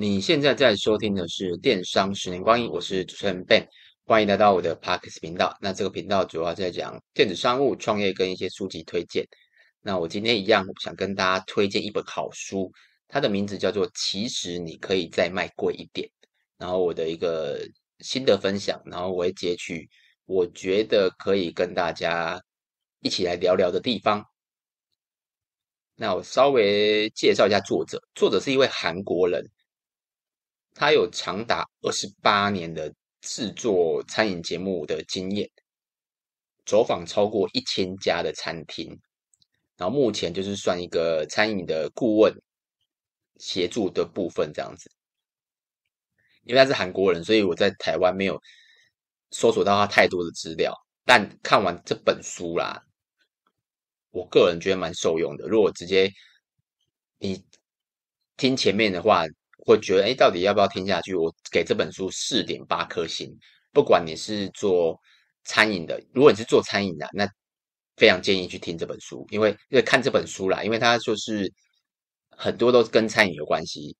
你现在在收听的是《电商十年光阴》，我是主持人 Ben，欢迎来到我的 Podcast 频道。那这个频道主要在讲电子商务创业跟一些书籍推荐。那我今天一样想跟大家推荐一本好书，它的名字叫做《其实你可以再卖贵一点》。然后我的一个心得分享，然后我会截取我觉得可以跟大家一起来聊聊的地方。那我稍微介绍一下作者，作者是一位韩国人。他有长达二十八年的制作餐饮节目的经验，走访超过一千家的餐厅，然后目前就是算一个餐饮的顾问协助的部分这样子。因为他是韩国人，所以我在台湾没有搜索到他太多的资料，但看完这本书啦，我个人觉得蛮受用的。如果直接你听前面的话。会觉得，哎，到底要不要听下去？我给这本书四点八颗星。不管你是做餐饮的，如果你是做餐饮的，那非常建议去听这本书，因为因为看这本书啦，因为它就是很多都是跟餐饮有关系。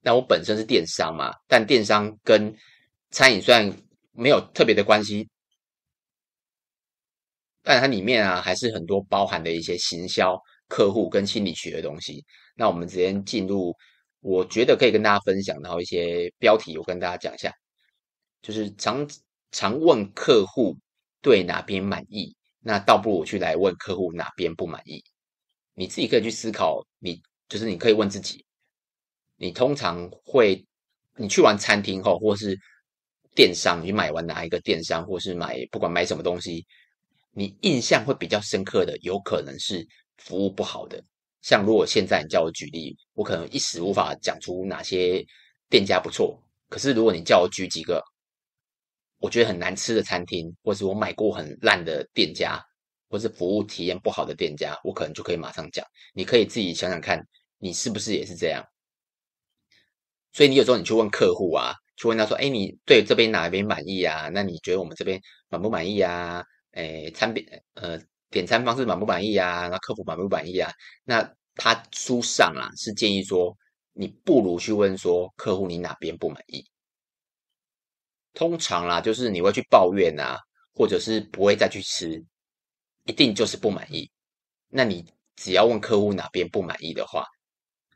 那我本身是电商嘛，但电商跟餐饮虽然没有特别的关系，但它里面啊还是很多包含的一些行销、客户跟心理学的东西。那我们直接进入。我觉得可以跟大家分享，然后一些标题我跟大家讲一下，就是常常问客户对哪边满意，那倒不如去来问客户哪边不满意。你自己可以去思考，你就是你可以问自己，你通常会你去完餐厅后，或是电商，你买完哪一个电商，或是买不管买什么东西，你印象会比较深刻的，有可能是服务不好的。像如果现在你叫我举例，我可能一时无法讲出哪些店家不错。可是如果你叫我举几个我觉得很难吃的餐厅，或是我买过很烂的店家，或是服务体验不好的店家，我可能就可以马上讲。你可以自己想想看，你是不是也是这样？所以你有时候你去问客户啊，去问他说：“哎，你对这边哪一边满意啊？那你觉得我们这边满不满意啊？哎，餐品呃。”点餐方式满不满意啊？那客服满不满意啊？那他书上啊是建议说，你不如去问说客户你哪边不满意。通常啦，就是你会去抱怨啊，或者是不会再去吃，一定就是不满意。那你只要问客户哪边不满意的话，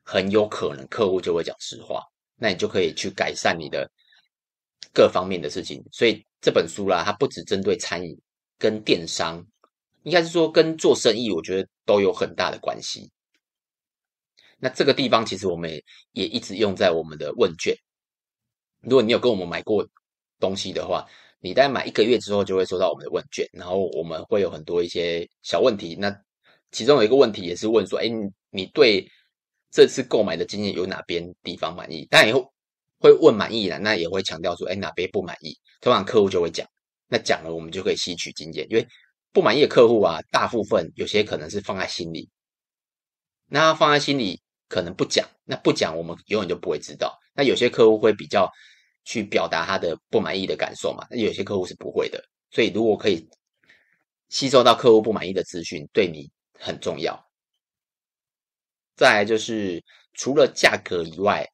很有可能客户就会讲实话，那你就可以去改善你的各方面的事情。所以这本书啦，它不只针对餐饮跟电商。应该是说跟做生意，我觉得都有很大的关系。那这个地方其实我们也，一直用在我们的问卷。如果你有跟我们买过东西的话，你大概买一个月之后就会收到我们的问卷，然后我们会有很多一些小问题。那其中有一个问题也是问说：哎，你对这次购买的经验有哪边地方满意？当然以后会问满意了，那也会强调说：哎，哪边不满意？通常客户就会讲，那讲了我们就可以吸取经验，因为。不满意的客户啊，大部分有些可能是放在心里，那放在心里可能不讲，那不讲我们永远就不会知道。那有些客户会比较去表达他的不满意的感受嘛，那有些客户是不会的。所以如果可以吸收到客户不满意的资讯，对你很重要。再就是除了价格以外，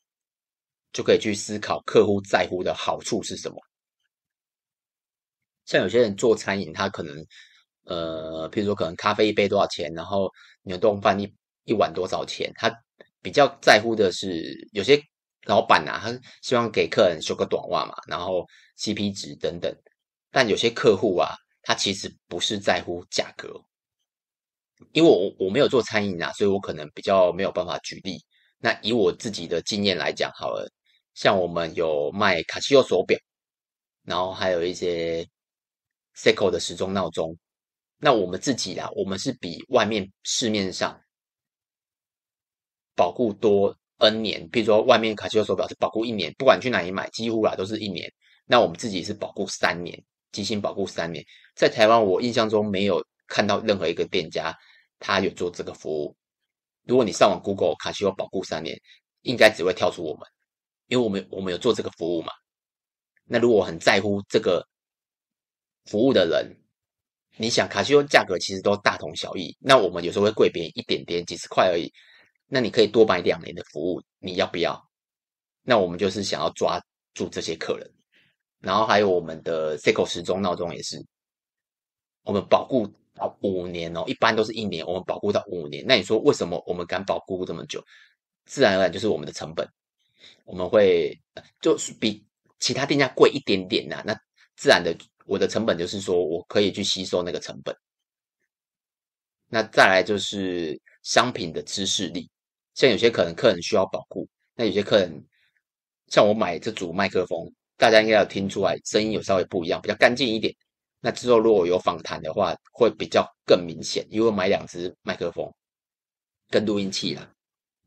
就可以去思考客户在乎的好处是什么。像有些人做餐饮，他可能。呃，譬如说，可能咖啡一杯多少钱，然后牛丼饭一一碗多少钱？他比较在乎的是，有些老板啊，他希望给客人修个短袜嘛，然后 CP 值等等。但有些客户啊，他其实不是在乎价格，因为我我没有做餐饮啊，所以我可能比较没有办法举例。那以我自己的经验来讲，好了，像我们有卖卡西欧手表，然后还有一些 Seiko 的时钟闹钟。那我们自己啦，我们是比外面市面上保固多 N 年。比如说，外面卡西欧手表是保固一年，不管去哪里买，几乎啦都是一年。那我们自己是保固三年，机芯保固三年。在台湾，我印象中没有看到任何一个店家他有做这个服务。如果你上网 Google 卡西欧保固三年，应该只会跳出我们，因为我们我们有做这个服务嘛。那如果很在乎这个服务的人，你想卡西欧价格其实都大同小异，那我们有时候会贵别人一点点，几十块而已。那你可以多买两年的服务，你要不要？那我们就是想要抓住这些客人，然后还有我们的 Seiko 时钟闹钟也是，我们保固到五年哦，一般都是一年，我们保固到五年。那你说为什么我们敢保固这么久？自然而然就是我们的成本，我们会就是比其他店家贵一点点呐、那自然的，我的成本就是说我可以去吸收那个成本。那再来就是商品的知识力，像有些可能客人需要保护，那有些客人像我买这组麦克风，大家应该有听出来声音有稍微不一样，比较干净一点。那之后如果有访谈的话，会比较更明显，因为我买两支麦克风跟录音器啦。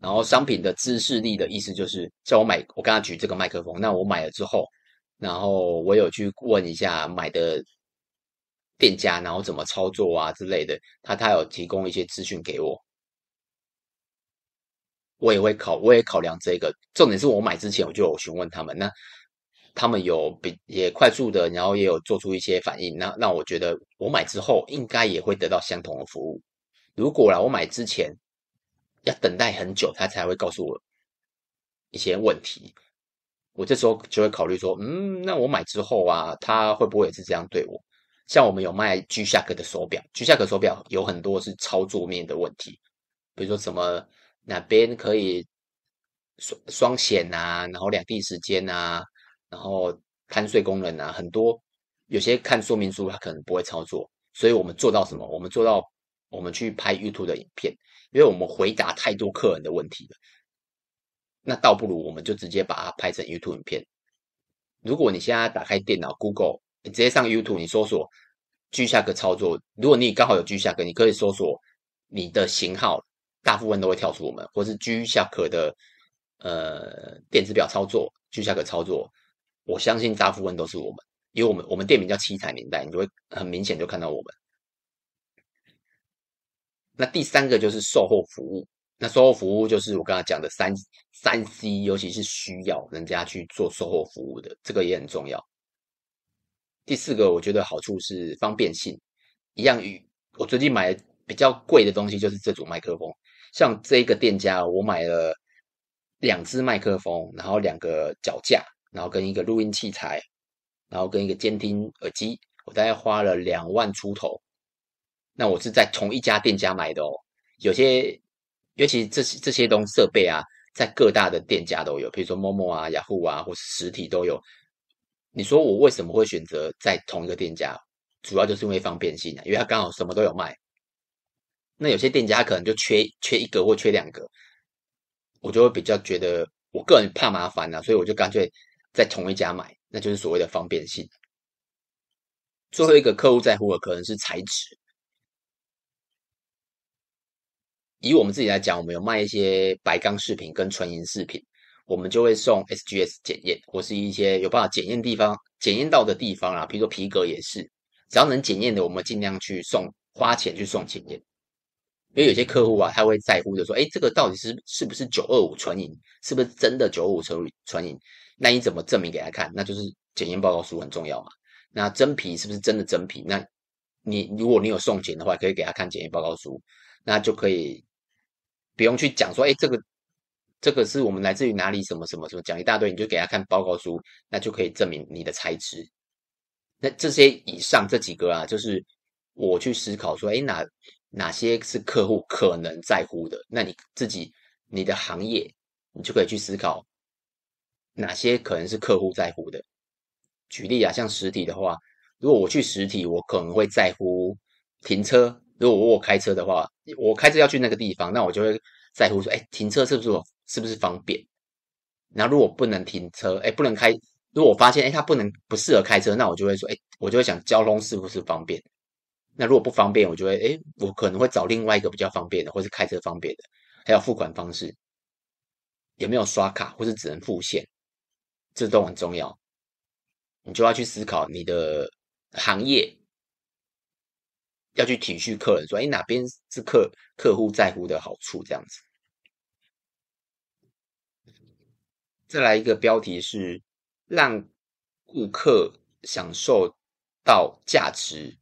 然后商品的知识力的意思就是，像我买，我刚刚举这个麦克风，那我买了之后，然后我有去问一下买的店家，然后怎么操作啊之类的，他他有提供一些资讯给我，我也会考，我也考量这个。重点是我买之前我就有询问他们，那他们有比也快速的，然后也有做出一些反应，那那我觉得我买之后应该也会得到相同的服务。如果啦，我买之前。要等待很久，他才会告诉我一些问题。我这时候就会考虑说，嗯，那我买之后啊，他会不会也是这样对我？像我们有卖 G-Shock 的手表，G-Shock 手表有很多是操作面的问题，比如说什么哪边可以双双显啊，然后两地时间啊，然后贪睡功能啊，很多有些看说明书他可能不会操作，所以我们做到什么？我们做到我们去拍 YouTube 的影片。因为我们回答太多客人的问题了，那倒不如我们就直接把它拍成 YouTube 影片。如果你现在打开电脑 Google，你直接上 YouTube，你搜索居下壳操作。如果你刚好有居下壳你可以搜索你的型号，大部分都会跳出我们，或是居下壳的呃电子表操作居下壳操作。我相信大部分都是我们，因为我们我们店名叫七彩年代，你就会很明显就看到我们。那第三个就是售后服务，那售后服务就是我刚才讲的三三 C，尤其是需要人家去做售后服务的，这个也很重要。第四个，我觉得好处是方便性，一样与我最近买的比较贵的东西就是这组麦克风，像这个店家，我买了两支麦克风，然后两个脚架，然后跟一个录音器材，然后跟一个监听耳机，我大概花了两万出头。那我是在同一家店家买的哦，有些尤其这些这些东西设备啊，在各大的店家都有，比如说 Momo 啊、雅虎啊，或是实体都有。你说我为什么会选择在同一个店家？主要就是因为方便性啊，因为它刚好什么都有卖。那有些店家可能就缺缺一个或缺两个，我就会比较觉得我个人怕麻烦啊，所以我就干脆在同一家买，那就是所谓的方便性。最后一个客户在乎的可能是材质。以我们自己来讲，我们有卖一些白钢饰品跟纯银饰品，我们就会送 SGS 检验，或是一些有办法检验地方检验到的地方啊，比如说皮革也是，只要能检验的，我们尽量去送，花钱去送检验。因为有些客户啊，他会在乎的说，哎，这个到底是是不是九二五纯银，是不是真的九二五纯纯银？那你怎么证明给他看？那就是检验报告书很重要嘛。那真皮是不是真的真皮？那你如果你有送检的话，可以给他看检验报告书，那就可以。不用去讲说，哎，这个这个是我们来自于哪里，什么什么什么，讲一大堆，你就给他看报告书，那就可以证明你的材质。那这些以上这几个啊，就是我去思考说，哎，哪哪些是客户可能在乎的？那你自己你的行业，你就可以去思考哪些可能是客户在乎的。举例啊，像实体的话，如果我去实体，我可能会在乎停车。如果我开车的话，我开车要去那个地方，那我就会在乎说，哎，停车是不是是不是方便？那如果不能停车，哎，不能开，如果我发现，哎，它不能不适合开车，那我就会说，哎，我就会想交通是不是方便？那如果不方便，我就会，哎，我可能会找另外一个比较方便的，或是开车方便的，还有付款方式有没有刷卡，或是只能付现，这都很重要。你就要去思考你的行业。要去体恤客人，说：“哎，哪边是客客户在乎的好处？这样子。”再来一个标题是让顾客享受到价值，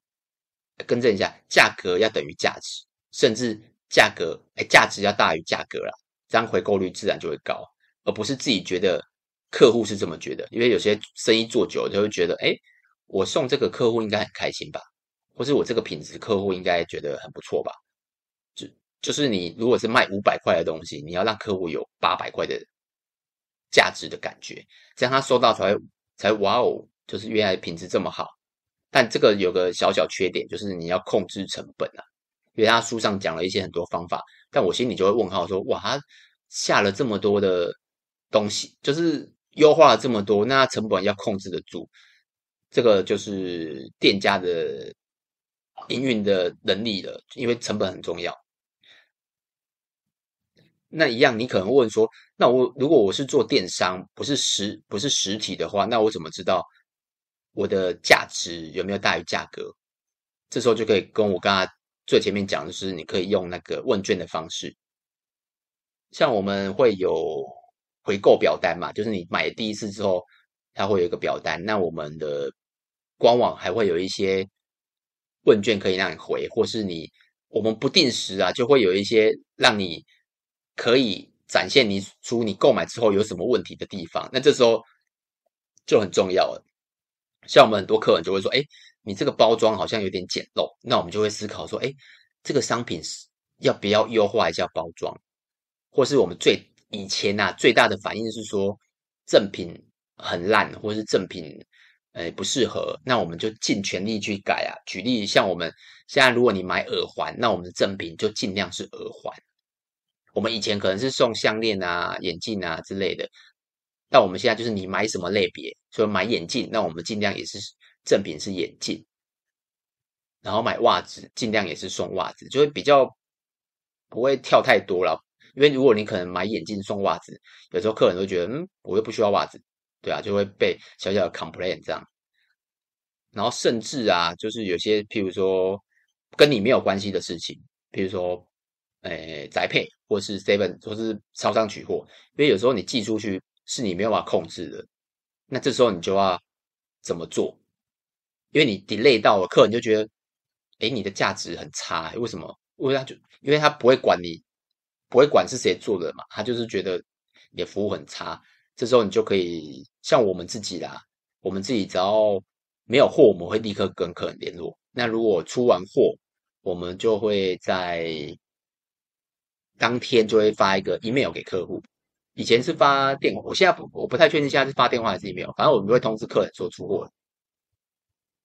更正一下，价格要等于价值，甚至价格哎，价值要大于价格啦，这样回购率自然就会高，而不是自己觉得客户是这么觉得，因为有些生意做久了就会觉得，哎，我送这个客户应该很开心吧，或是我这个品质客户应该觉得很不错吧。就就是你如果是卖五百块的东西，你要让客户有八百块的价值的感觉，这样他收到才才哇哦，就是原来品质这么好。但这个有个小小缺点，就是你要控制成本啊。因为他书上讲了一些很多方法，但我心里就会问号说：哇，他下了这么多的东西，就是优化了这么多，那成本要控制得住，这个就是店家的营运的能力了。因为成本很重要。那一样，你可能问说：那我如果我是做电商，不是实不是实体的话，那我怎么知道？我的价值有没有大于价格？这时候就可以跟我刚才最前面讲的是，你可以用那个问卷的方式，像我们会有回购表单嘛，就是你买第一次之后，它会有一个表单。那我们的官网还会有一些问卷可以让你回，或是你我们不定时啊，就会有一些让你可以展现你出你购买之后有什么问题的地方。那这时候就很重要了。像我们很多客人就会说：“哎，你这个包装好像有点简陋。”那我们就会思考说：“哎，这个商品是要不要优化一下包装？”或是我们最以前呐、啊、最大的反应是说赠品很烂，或是赠品哎不适合，那我们就尽全力去改啊。举例像我们现在，如果你买耳环，那我们的赠品就尽量是耳环。我们以前可能是送项链啊、眼镜啊之类的。那我们现在就是你买什么类别，所以买眼镜，那我们尽量也是赠品是眼镜，然后买袜子尽量也是送袜子，就会比较不会跳太多了。因为如果你可能买眼镜送袜子，有时候客人都觉得，嗯，我又不需要袜子，对啊，就会被小小的 complain 这样。然后甚至啊，就是有些譬如说跟你没有关系的事情，譬如说，诶，宅配或是 seven 或是超商取货，因为有时候你寄出去。是你没有办法控制的，那这时候你就要怎么做？因为你 delay 到了，客人就觉得，哎，你的价值很差，为什么？因为他就因为他不会管你，不会管是谁做的嘛，他就是觉得你的服务很差。这时候你就可以像我们自己啦，我们自己只要没有货，我们会立刻跟客人联络。那如果出完货，我们就会在当天就会发一个 email 给客户。以前是发电，我现在不，我不太确定现在是发电话还是 email。反正我们会通知客人说出货，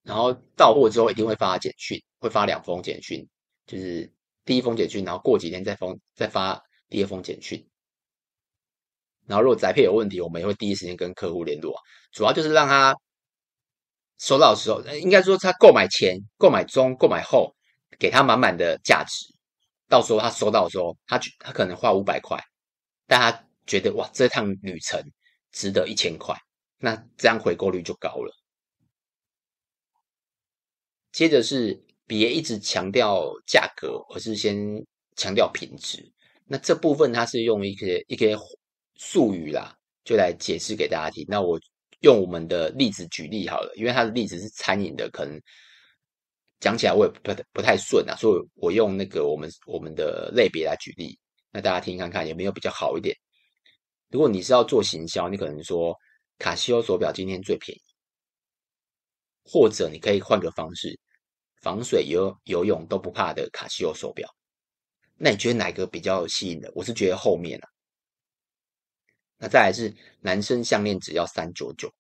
然后到货之后一定会发简讯，会发两封简讯，就是第一封简讯，然后过几天再封再发第二封简讯。然后如果宅配有问题，我们也会第一时间跟客户联络，主要就是让他收到的时候，应该说他购买前、购买中、购买后，给他满满的价值。到时候他收到的时候，他他可能花五百块，但他。觉得哇，这趟旅程值得一千块，那这样回购率就高了。接着是别一直强调价格，而是先强调品质。那这部分它是用一些一些术语啦，就来解释给大家听。那我用我们的例子举例好了，因为它的例子是餐饮的，可能讲起来我也不不太顺啊，所以我用那个我们我们的类别来举例，那大家听看看有没有比较好一点。如果你是要做行销，你可能说卡西欧手表今天最便宜，或者你可以换个方式，防水游游泳都不怕的卡西欧手表。那你觉得哪个比较吸引的？我是觉得后面啊。那再来是男生项链只要三九九，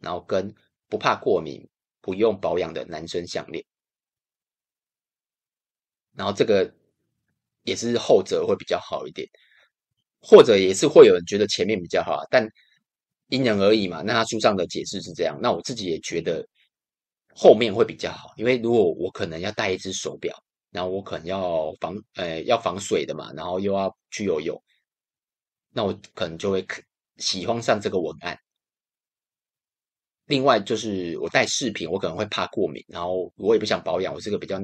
然后跟不怕过敏、不用保养的男生项链，然后这个也是后者会比较好一点。或者也是会有人觉得前面比较好，但因人而异嘛。那他书上的解释是这样，那我自己也觉得后面会比较好，因为如果我可能要戴一只手表，然后我可能要防呃要防水的嘛，然后又要去游泳，那我可能就会喜欢上这个文案。另外就是我带饰品，我可能会怕过敏，然后我也不想保养，我是个比较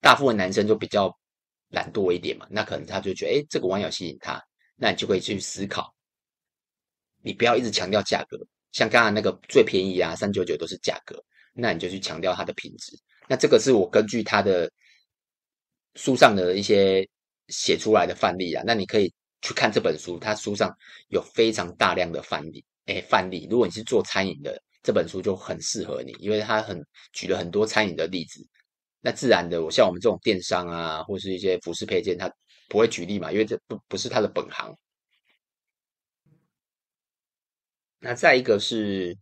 大部分男生就比较懒惰一点嘛，那可能他就觉得哎这个玩意吸引他。那你就可以去思考，你不要一直强调价格，像刚刚那个最便宜啊，三九九都是价格，那你就去强调它的品质。那这个是我根据他的书上的一些写出来的范例啊，那你可以去看这本书，它书上有非常大量的范例，哎，范例。如果你是做餐饮的，这本书就很适合你，因为它很举了很多餐饮的例子。那自然的，我像我们这种电商啊，或是一些服饰配件，它不会举例嘛，因为这不不是它的本行。那再一个是，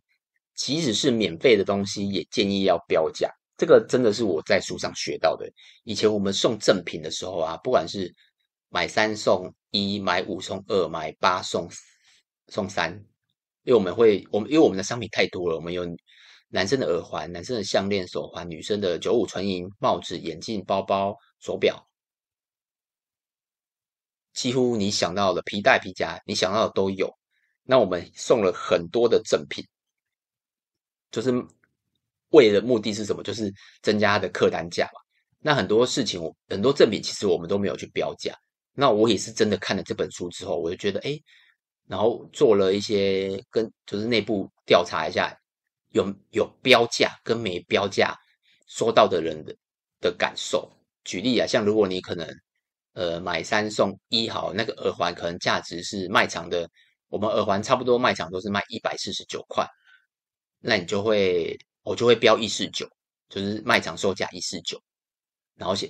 即使是免费的东西，也建议要标价。这个真的是我在书上学到的。以前我们送赠品的时候啊，不管是买三送一、买五送二、买八送送三，因为我们会，我们因为我们的商品太多了，我们有男生的耳环、男生的项链、手环、女生的九五纯银帽子、眼镜、包包、手表，几乎你想到的皮带、皮夹，你想到的都有。那我们送了很多的赠品，就是为了目的是什么？就是增加它的客单价嘛。那很多事情，很多赠品其实我们都没有去标价。那我也是真的看了这本书之后，我就觉得，哎，然后做了一些跟就是内部调查一下，有有标价跟没标价，收到的人的的感受。举例啊，像如果你可能呃买三送一好，那个耳环可能价值是卖场的。我们耳环差不多卖场都是卖一百四十九块，那你就会我就会标一四九，就是卖场售价一四九，然后写，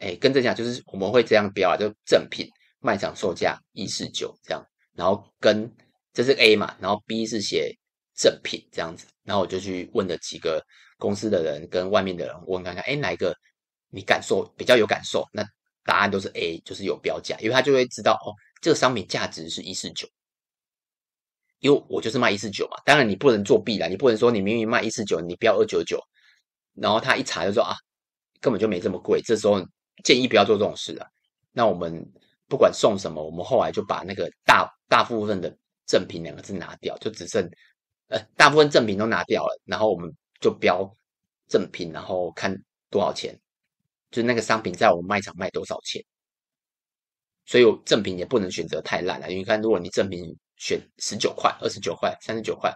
哎，跟着讲就是我们会这样标啊，就正品卖场售价一四九这样，然后跟这是 A 嘛，然后 B 是写正品这样子，然后我就去问了几个公司的人跟外面的人问看看，哎，哪一个你感受比较有感受？那答案都是 A，就是有标价，因为他就会知道哦，这个商品价值是一四九。因为我就是卖一四九嘛，当然你不能作弊啦，你不能说你明明卖一四九，你标二九九，然后他一查就说啊，根本就没这么贵。这时候建议不要做这种事啊。那我们不管送什么，我们后来就把那个大大部分的赠品两个字拿掉，就只剩呃大部分赠品都拿掉了，然后我们就标赠品，然后看多少钱，就是那个商品在我们卖场卖多少钱。所以赠品也不能选择太烂了，因为看如果你赠品。选十九块、二十九块、三十九块，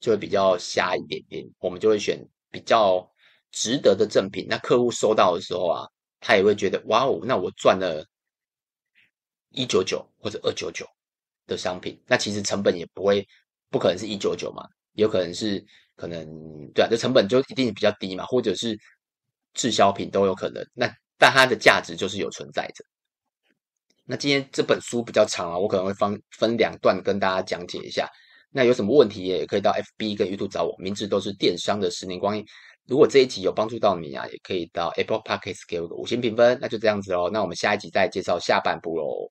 就会比较瞎一点点。我们就会选比较值得的赠品。那客户收到的时候啊，他也会觉得哇哦，那我赚了一九九或者二九九的商品。那其实成本也不会，不可能是一九九嘛，有可能是可能对啊，这成本就一定比较低嘛，或者是滞销品都有可能。那但它的价值就是有存在着。那今天这本书比较长啊，我可能会分分两段跟大家讲解一下。那有什么问题也可以到 FB 跟 YouTube 找我，名字都是电商的十年光阴。如果这一集有帮助到你啊，也可以到 Apple Podcast 给我个五星评分。那就这样子喽，那我们下一集再介绍下半部喽。